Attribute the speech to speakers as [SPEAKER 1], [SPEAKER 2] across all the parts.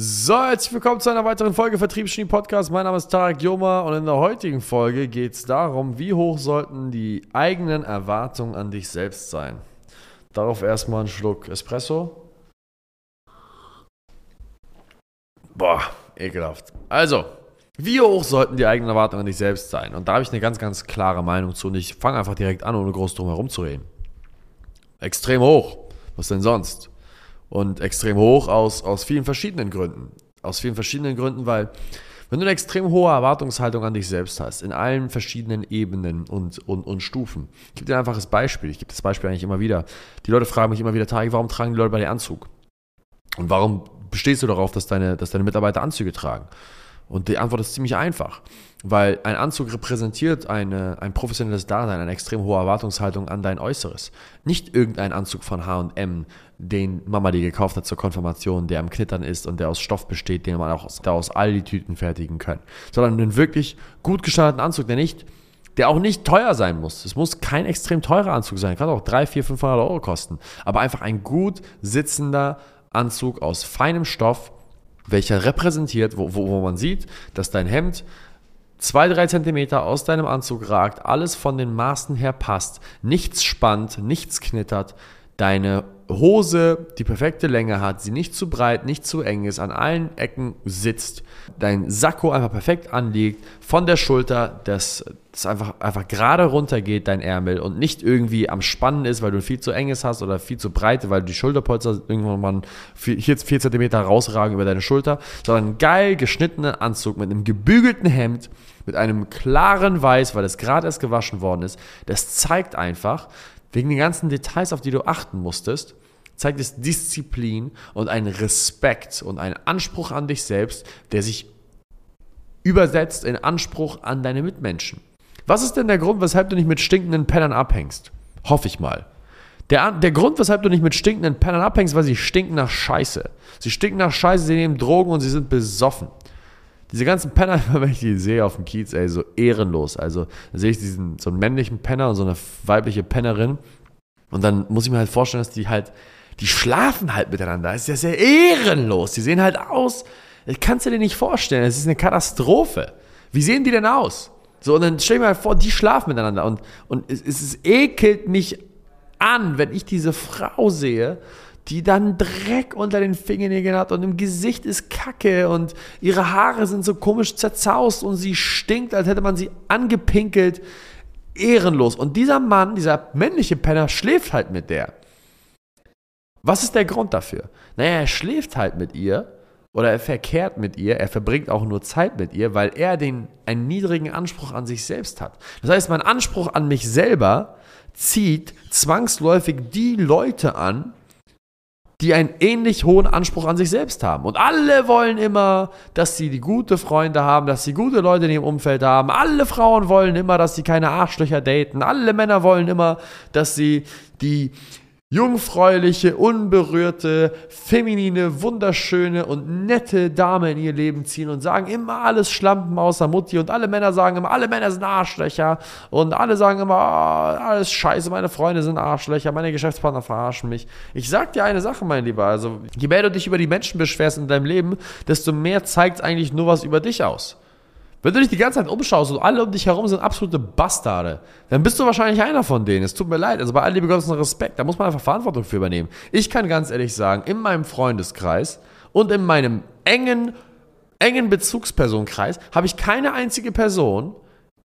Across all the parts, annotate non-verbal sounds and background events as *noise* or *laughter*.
[SPEAKER 1] So, herzlich willkommen zu einer weiteren Folge Vertriebsgenie Podcast. Mein Name ist Tarek Joma und in der heutigen Folge geht es darum, wie hoch sollten die eigenen Erwartungen an dich selbst sein. Darauf erstmal einen Schluck Espresso. Boah, ekelhaft. Also, wie hoch sollten die eigenen Erwartungen an dich selbst sein? Und da habe ich eine ganz, ganz klare Meinung zu und ich fange einfach direkt an, ohne groß drum herum zu reden. Extrem hoch. Was denn sonst? Und extrem hoch aus, aus vielen verschiedenen Gründen. Aus vielen verschiedenen Gründen, weil wenn du eine extrem hohe Erwartungshaltung an dich selbst hast, in allen verschiedenen Ebenen und, und, und Stufen, ich gebe dir ein einfaches Beispiel. Ich gebe das Beispiel eigentlich immer wieder. Die Leute fragen mich immer wieder, Tagi, warum tragen die Leute bei dir Anzug? Und warum bestehst du darauf, dass deine, dass deine Mitarbeiter Anzüge tragen? Und die Antwort ist ziemlich einfach, weil ein Anzug repräsentiert eine, ein professionelles Dasein, eine extrem hohe Erwartungshaltung an dein Äußeres. Nicht irgendein Anzug von H&M, den Mama dir gekauft hat zur Konfirmation, der am Knittern ist und der aus Stoff besteht, den man auch aus, aus all die Tüten fertigen kann, sondern einen wirklich gut gestalteten Anzug, der nicht der auch nicht teuer sein muss. Es muss kein extrem teurer Anzug sein, kann auch 3, 4, 500 Euro kosten, aber einfach ein gut sitzender Anzug aus feinem Stoff, welcher repräsentiert, wo, wo, wo man sieht, dass dein Hemd zwei, drei Zentimeter aus deinem Anzug ragt, alles von den Maßen her passt, nichts spannt, nichts knittert, deine Hose die perfekte Länge hat, sie nicht zu breit, nicht zu eng ist, an allen Ecken sitzt, dein Sakko einfach perfekt anliegt, von der Schulter, dass es einfach, einfach gerade runter geht, dein Ärmel und nicht irgendwie am Spannen ist, weil du viel zu enges hast oder viel zu breit, weil die Schulterpolster irgendwann mal vier, vier Zentimeter rausragen über deine Schulter, sondern ein geil geschnittenen Anzug mit einem gebügelten Hemd, mit einem klaren Weiß, weil es gerade erst gewaschen worden ist. Das zeigt einfach, wegen den ganzen Details, auf die du achten musstest, zeigt es Disziplin und einen Respekt und einen Anspruch an dich selbst, der sich übersetzt in Anspruch an deine Mitmenschen. Was ist denn der Grund, weshalb du nicht mit stinkenden Pennern abhängst? Hoffe ich mal. Der, der Grund, weshalb du nicht mit stinkenden Pennern abhängst, weil sie stinken nach Scheiße. Sie stinken nach Scheiße, sie nehmen Drogen und sie sind besoffen. Diese ganzen Penner, *laughs* wenn ich die sehe auf dem Kiez, ey, so ehrenlos. Also, sehe ich diesen, so einen männlichen Penner und so eine weibliche Pennerin. Und dann muss ich mir halt vorstellen, dass die halt, die schlafen halt miteinander. Das ist ja sehr ehrenlos. Die sehen halt aus, das kannst du dir nicht vorstellen. Es ist eine Katastrophe. Wie sehen die denn aus? So, und dann stell dir mal vor, die schlafen miteinander. Und, und es, es ekelt mich an, wenn ich diese Frau sehe, die dann Dreck unter den Fingernägeln hat und im Gesicht ist Kacke und ihre Haare sind so komisch zerzaust und sie stinkt, als hätte man sie angepinkelt. Ehrenlos. Und dieser Mann, dieser männliche Penner, schläft halt mit der. Was ist der Grund dafür? Naja, er schläft halt mit ihr oder er verkehrt mit ihr, er verbringt auch nur Zeit mit ihr, weil er den, einen niedrigen Anspruch an sich selbst hat. Das heißt, mein Anspruch an mich selber zieht zwangsläufig die Leute an, die einen ähnlich hohen Anspruch an sich selbst haben. Und alle wollen immer, dass sie die gute Freunde haben, dass sie gute Leute in ihrem Umfeld haben. Alle Frauen wollen immer, dass sie keine Arschlöcher daten. Alle Männer wollen immer, dass sie die jungfräuliche, unberührte, feminine, wunderschöne und nette Dame in ihr Leben ziehen und sagen immer alles Schlampen außer Mutti und alle Männer sagen immer, alle Männer sind Arschlöcher und alle sagen immer, oh, alles scheiße, meine Freunde sind Arschlöcher, meine Geschäftspartner verarschen mich. Ich sag dir eine Sache, mein Lieber, also je mehr du dich über die Menschen beschwerst in deinem Leben, desto mehr zeigt eigentlich nur was über dich aus. Wenn du dich die ganze Zeit umschaust und alle um dich herum sind absolute Bastarde, dann bist du wahrscheinlich einer von denen. Es tut mir leid. Also bei all dem großen Respekt, da muss man einfach Verantwortung für übernehmen. Ich kann ganz ehrlich sagen, in meinem Freundeskreis und in meinem engen, engen Bezugspersonenkreis habe ich keine einzige Person,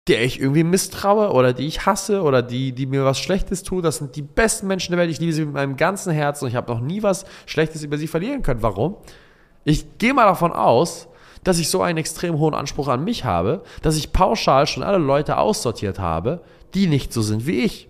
[SPEAKER 1] der ich irgendwie misstraue oder die ich hasse oder die, die mir was Schlechtes tut. Das sind die besten Menschen der Welt. Ich liebe sie mit meinem ganzen Herzen und ich habe noch nie was Schlechtes über sie verlieren können. Warum? Ich gehe mal davon aus, dass ich so einen extrem hohen Anspruch an mich habe, dass ich pauschal schon alle Leute aussortiert habe, die nicht so sind wie ich.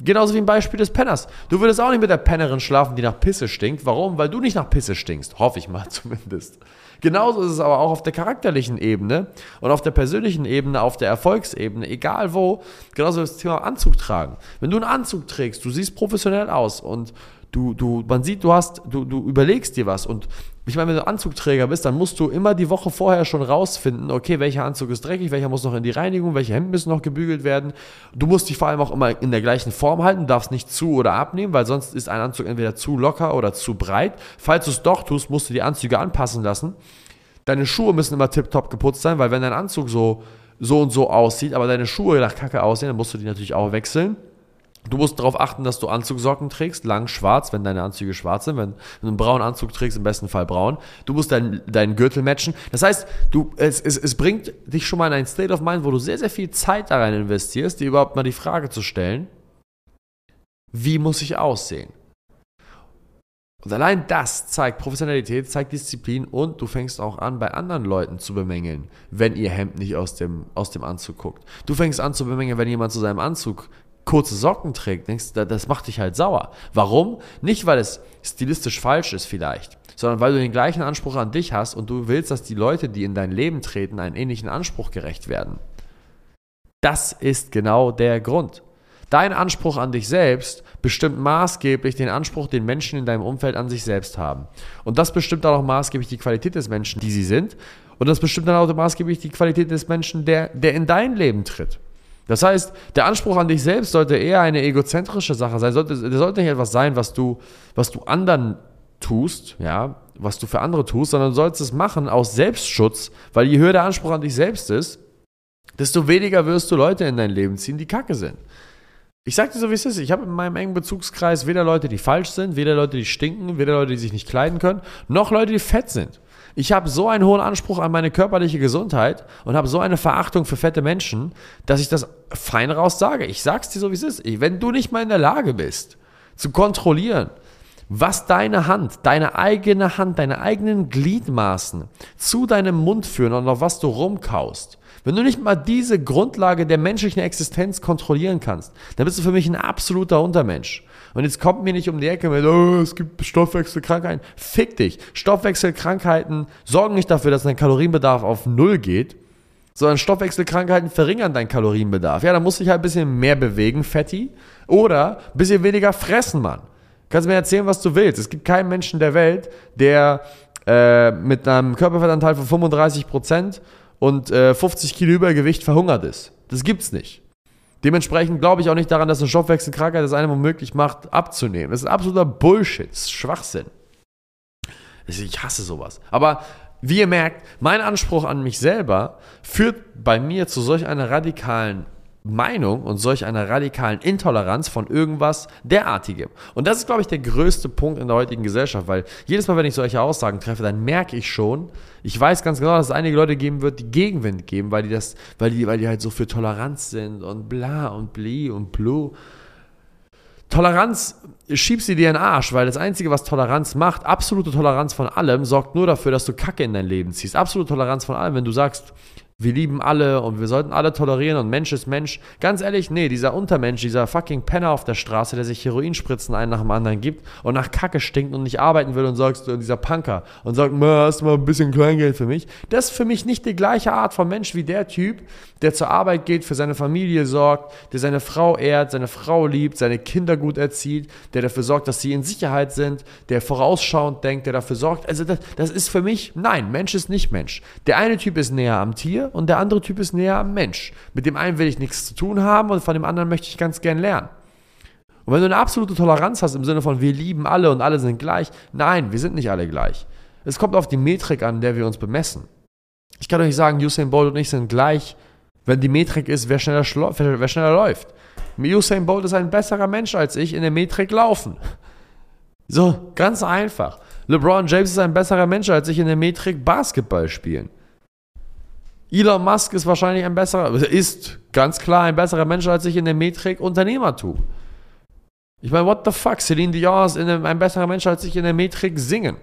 [SPEAKER 1] Genauso wie ein Beispiel des Penners. Du würdest auch nicht mit der Pennerin schlafen, die nach Pisse stinkt. Warum? Weil du nicht nach Pisse stinkst. Hoffe ich mal *laughs* zumindest. Genauso ist es aber auch auf der charakterlichen Ebene und auf der persönlichen Ebene, auf der Erfolgsebene, egal wo. Genauso das Thema Anzug tragen. Wenn du einen Anzug trägst, du siehst professionell aus und du, du, man sieht, du hast, du, du überlegst dir was und ich meine, wenn du Anzugträger bist, dann musst du immer die Woche vorher schon rausfinden, okay, welcher Anzug ist dreckig, welcher muss noch in die Reinigung, welche Hemden müssen noch gebügelt werden. Du musst dich vor allem auch immer in der gleichen Form halten, darfst nicht zu oder abnehmen, weil sonst ist ein Anzug entweder zu locker oder zu breit. Falls du es doch tust, musst du die Anzüge anpassen lassen. Deine Schuhe müssen immer tiptop geputzt sein, weil wenn dein Anzug so, so und so aussieht, aber deine Schuhe nach Kacke aussehen, dann musst du die natürlich auch wechseln. Du musst darauf achten, dass du Anzugsocken trägst, lang schwarz, wenn deine Anzüge schwarz sind. Wenn du einen braunen Anzug trägst, im besten Fall braun. Du musst deinen, deinen Gürtel matchen. Das heißt, du, es, es, es bringt dich schon mal in ein State of Mind, wo du sehr, sehr viel Zeit da rein investierst, dir überhaupt mal die Frage zu stellen, wie muss ich aussehen? Und allein das zeigt Professionalität, zeigt Disziplin und du fängst auch an, bei anderen Leuten zu bemängeln, wenn ihr Hemd nicht aus dem, aus dem Anzug guckt. Du fängst an zu bemängeln, wenn jemand zu seinem Anzug kurze Socken trägt, denkst du, das macht dich halt sauer. Warum? Nicht, weil es stilistisch falsch ist vielleicht, sondern weil du den gleichen Anspruch an dich hast und du willst, dass die Leute, die in dein Leben treten, einen ähnlichen Anspruch gerecht werden. Das ist genau der Grund. Dein Anspruch an dich selbst bestimmt maßgeblich den Anspruch, den Menschen in deinem Umfeld an sich selbst haben. Und das bestimmt auch maßgeblich die Qualität des Menschen, die sie sind. Und das bestimmt dann auch maßgeblich die Qualität des Menschen, der, der in dein Leben tritt. Das heißt, der Anspruch an dich selbst sollte eher eine egozentrische Sache sein. Sollte, der sollte nicht etwas sein, was du, was du anderen tust, ja, was du für andere tust, sondern du sollst es machen aus Selbstschutz, weil je höher der Anspruch an dich selbst ist, desto weniger wirst du Leute in dein Leben ziehen, die kacke sind. Ich sag dir so, wie es ist. Ich habe in meinem engen Bezugskreis weder Leute, die falsch sind, weder Leute, die stinken, weder Leute, die sich nicht kleiden können, noch Leute, die fett sind. Ich habe so einen hohen Anspruch an meine körperliche Gesundheit und habe so eine Verachtung für fette Menschen, dass ich das fein raus sage. Ich sag's dir so, wie es ist. Wenn du nicht mal in der Lage bist, zu kontrollieren, was deine Hand, deine eigene Hand, deine eigenen Gliedmaßen zu deinem Mund führen und auf was du rumkaust, wenn du nicht mal diese Grundlage der menschlichen Existenz kontrollieren kannst, dann bist du für mich ein absoluter Untermensch. Und jetzt kommt mir nicht um die Ecke mit, oh, es gibt Stoffwechselkrankheiten. Fick dich. Stoffwechselkrankheiten sorgen nicht dafür, dass dein Kalorienbedarf auf Null geht, sondern Stoffwechselkrankheiten verringern deinen Kalorienbedarf. Ja, da musst du dich halt ein bisschen mehr bewegen, Fetti, oder ein bisschen weniger fressen, Mann. Kannst mir erzählen, was du willst. Es gibt keinen Menschen der Welt, der äh, mit einem Körperfettanteil von 35% und äh, 50 Kilo Übergewicht verhungert ist. Das gibt's nicht. Dementsprechend glaube ich auch nicht daran, dass eine Stoffwechselkrankheit es einem unmöglich macht, abzunehmen. Das ist absoluter Bullshit, das ist Schwachsinn. Ich hasse sowas. Aber wie ihr merkt, mein Anspruch an mich selber führt bei mir zu solch einer radikalen Meinung und solch einer radikalen Intoleranz von irgendwas derartigem. Und das ist, glaube ich, der größte Punkt in der heutigen Gesellschaft, weil jedes Mal, wenn ich solche Aussagen treffe, dann merke ich schon, ich weiß ganz genau, dass es einige Leute geben wird, die Gegenwind geben, weil die das, weil die, weil die halt so für Toleranz sind und bla und bli und blu. Toleranz schiebst du dir in den Arsch, weil das Einzige, was Toleranz macht, absolute Toleranz von allem, sorgt nur dafür, dass du Kacke in dein Leben ziehst. Absolute Toleranz von allem, wenn du sagst, wir lieben alle und wir sollten alle tolerieren und Mensch ist Mensch. Ganz ehrlich, nee, dieser Untermensch, dieser fucking Penner auf der Straße, der sich Heroinspritzen einen nach dem anderen gibt und nach Kacke stinkt und nicht arbeiten will und sagst du, dieser Punker und sagt, hast du mal ein bisschen Kleingeld für mich? Das ist für mich nicht die gleiche Art von Mensch wie der Typ, der zur Arbeit geht, für seine Familie sorgt, der seine Frau ehrt, seine Frau liebt, seine Kinder gut erzieht, der dafür sorgt, dass sie in Sicherheit sind, der vorausschauend denkt, der dafür sorgt. Also das, das ist für mich, nein, Mensch ist nicht Mensch. Der eine Typ ist näher am Tier und der andere Typ ist näher am Mensch. Mit dem einen will ich nichts zu tun haben und von dem anderen möchte ich ganz gern lernen. Und wenn du eine absolute Toleranz hast im Sinne von wir lieben alle und alle sind gleich, nein, wir sind nicht alle gleich. Es kommt auf die Metrik an, der wir uns bemessen. Ich kann euch sagen, Usain Bolt und ich sind gleich, wenn die Metrik ist, wer schneller, wer schneller läuft. Usain Bolt ist ein besserer Mensch als ich in der Metrik laufen. So, ganz einfach. LeBron James ist ein besserer Mensch als ich in der Metrik Basketball spielen. Elon Musk ist wahrscheinlich ein besserer, ist ganz klar ein besserer Mensch als ich in der Metrik Unternehmertum. Ich meine, what the fuck? Celine Dion ist ein besserer Mensch als ich in der Metrik singen.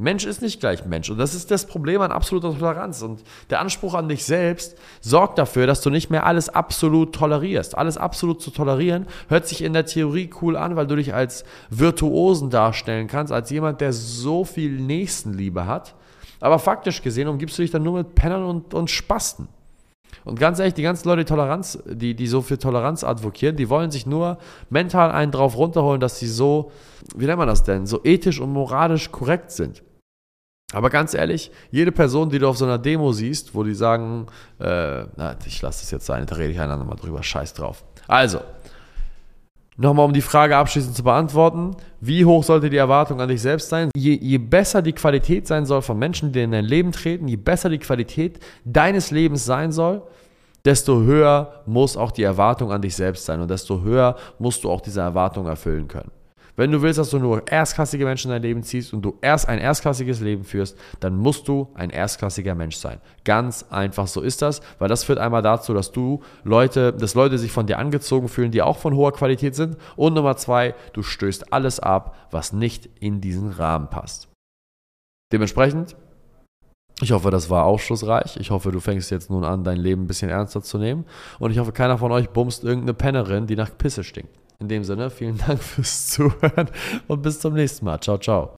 [SPEAKER 1] Mensch ist nicht gleich Mensch. Und das ist das Problem an absoluter Toleranz. Und der Anspruch an dich selbst sorgt dafür, dass du nicht mehr alles absolut tolerierst. Alles absolut zu tolerieren hört sich in der Theorie cool an, weil du dich als Virtuosen darstellen kannst, als jemand, der so viel Nächstenliebe hat aber faktisch gesehen umgibst du dich dann nur mit Pennern und, und Spasten. Und ganz ehrlich, die ganzen Leute, die Toleranz, die, die so für Toleranz advokieren, die wollen sich nur mental einen drauf runterholen, dass sie so, wie nennt man das denn, so ethisch und moralisch korrekt sind. Aber ganz ehrlich, jede Person, die du auf so einer Demo siehst, wo die sagen, äh, na, ich lasse das jetzt sein, da rede ich einander mal drüber, scheiß drauf. Also, nochmal um die Frage abschließend zu beantworten, wie hoch sollte die Erwartung an dich selbst sein? Je, je besser die Qualität sein soll von Menschen, die in dein Leben treten, je besser die Qualität deines Lebens sein soll, desto höher muss auch die Erwartung an dich selbst sein und desto höher musst du auch diese Erwartung erfüllen können. Wenn du willst, dass du nur erstklassige Menschen in dein Leben ziehst und du erst ein erstklassiges Leben führst, dann musst du ein erstklassiger Mensch sein. Ganz einfach so ist das, weil das führt einmal dazu, dass du Leute, dass Leute sich von dir angezogen fühlen, die auch von hoher Qualität sind. Und Nummer zwei, du stößt alles ab, was nicht in diesen Rahmen passt. Dementsprechend ich hoffe, das war aufschlussreich. Ich hoffe, du fängst jetzt nun an, dein Leben ein bisschen ernster zu nehmen. Und ich hoffe, keiner von euch bumst irgendeine Pennerin, die nach Pisse stinkt. In dem Sinne, vielen Dank *laughs* fürs Zuhören und bis zum nächsten Mal. Ciao, ciao.